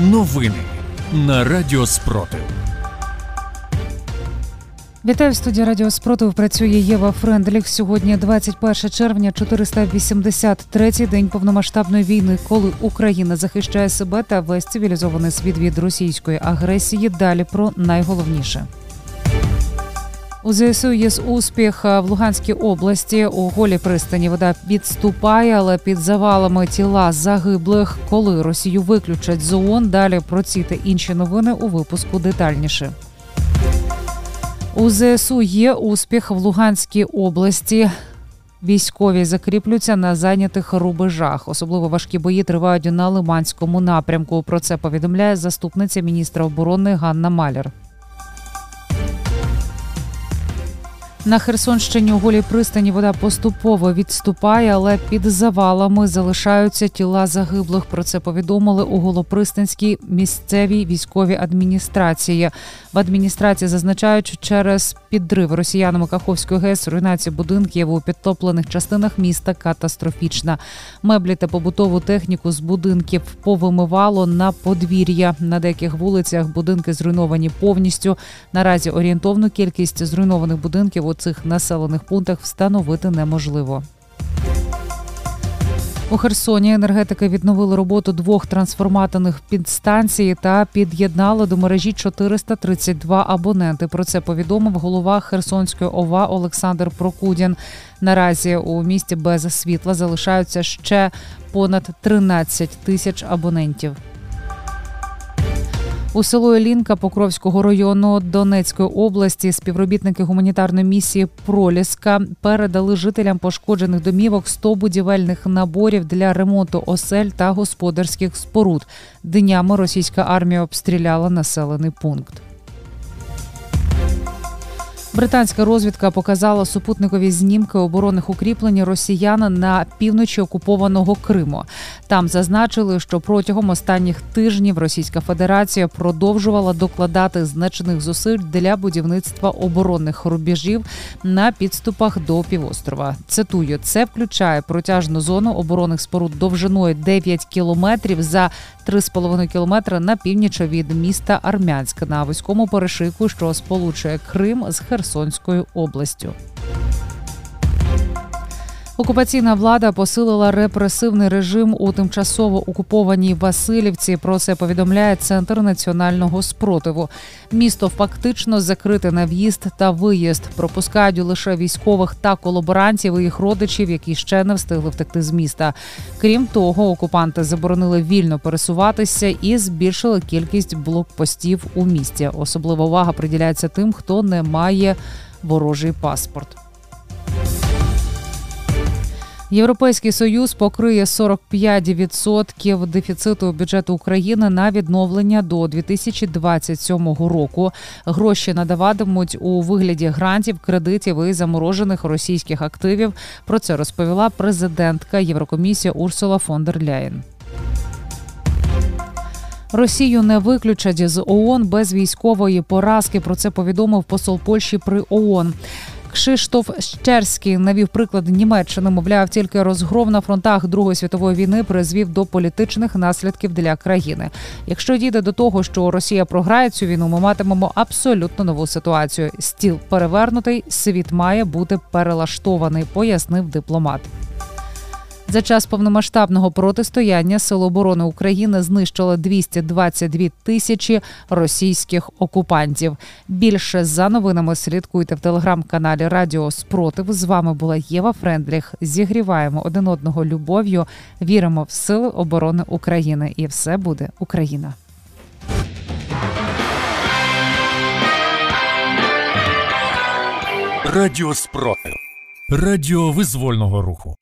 Новини на Радіо Спротив. Вітаю в студії Радіо Спротив. Працює Єва Френдліх. Сьогодні 21 червня, 483-й день повномасштабної війни, коли Україна захищає себе та весь цивілізований світ від російської агресії. Далі про найголовніше. У ЗСУ є успіх в Луганській області. У голі пристані вода підступає, але під завалами тіла загиблих. Коли Росію виключать з ООН, Далі про ці та інші новини у випуску детальніше. У ЗСУ є успіх в Луганській області. Військові закріплюються на зайнятих рубежах. Особливо важкі бої тривають на Лиманському напрямку. Про це повідомляє заступниця міністра оборони Ганна Маляр. На Херсонщині у голій пристані вода поступово відступає, але під завалами залишаються тіла загиблих. Про це повідомили у Голопристанській місцевій військовій адміністрації. В адміністрації зазначають, що через підрив росіянами Каховської ГЕС руйнація будинків у підтоплених частинах міста катастрофічна. Меблі та побутову техніку з будинків повимивало на подвір'я. На деяких вулицях будинки зруйновані повністю. Наразі орієнтовну кількість зруйнованих будинків у цих населених пунктах встановити неможливо. У Херсоні енергетики відновили роботу двох трансформаторних підстанцій та під'єднали до мережі 432 абоненти. Про це повідомив голова Херсонської ОВА Олександр Прокудін. Наразі у місті без світла залишаються ще понад 13 тисяч абонентів. У село Елінка Покровського району Донецької області співробітники гуманітарної місії Проліска передали жителям пошкоджених домівок 100 будівельних наборів для ремонту осель та господарських споруд. Днями російська армія обстріляла населений пункт. Британська розвідка показала супутникові знімки оборонних укріплень росіян на півночі окупованого Криму. Там зазначили, що протягом останніх тижнів Російська Федерація продовжувала докладати значних зусиль для будівництва оборонних рубежів на підступах до півострова. Цитую, це включає протяжну зону оборонних споруд довжиною 9 кілометрів за 3,5 кілометри на північ від міста Армянськ на вузькому перешику, що сполучує Крим з Херсонською областю. Окупаційна влада посилила репресивний режим у тимчасово окупованій Васильівці. Про це повідомляє центр національного спротиву. Місто фактично закрите на в'їзд та виїзд. Пропускають лише військових та колаборантів і їх родичів, які ще не встигли втекти з міста. Крім того, окупанти заборонили вільно пересуватися і збільшили кількість блокпостів у місті. Особлива увага приділяється тим, хто не має ворожий паспорт. Європейський союз покриє 45% дефіциту бюджету України на відновлення до 2027 року. Гроші надаватимуть у вигляді грантів, кредитів і заморожених російських активів. Про це розповіла президентка Єврокомісії Урсула фон дер Ляєн. Росію не виключать з ООН без військової поразки. Про це повідомив посол Польщі при ООН. Кшиштоф Щерський навів приклад Німеччини. Мовляв, тільки розгром на фронтах Другої світової війни призвів до політичних наслідків для країни. Якщо дійде до того, що Росія програє цю війну, ми матимемо абсолютно нову ситуацію. Стіл перевернутий, світ має бути перелаштований, пояснив дипломат. За час повномасштабного протистояння Сил оборони України знищили 222 тисячі російських окупантів. Більше за новинами слідкуйте в телеграм-каналі Радіо Спротив. З вами була Єва Френдліх. Зігріваємо один одного любов'ю. Віримо в сили оборони України, і все буде Україна. Радіо Спротив. Радіо визвольного руху.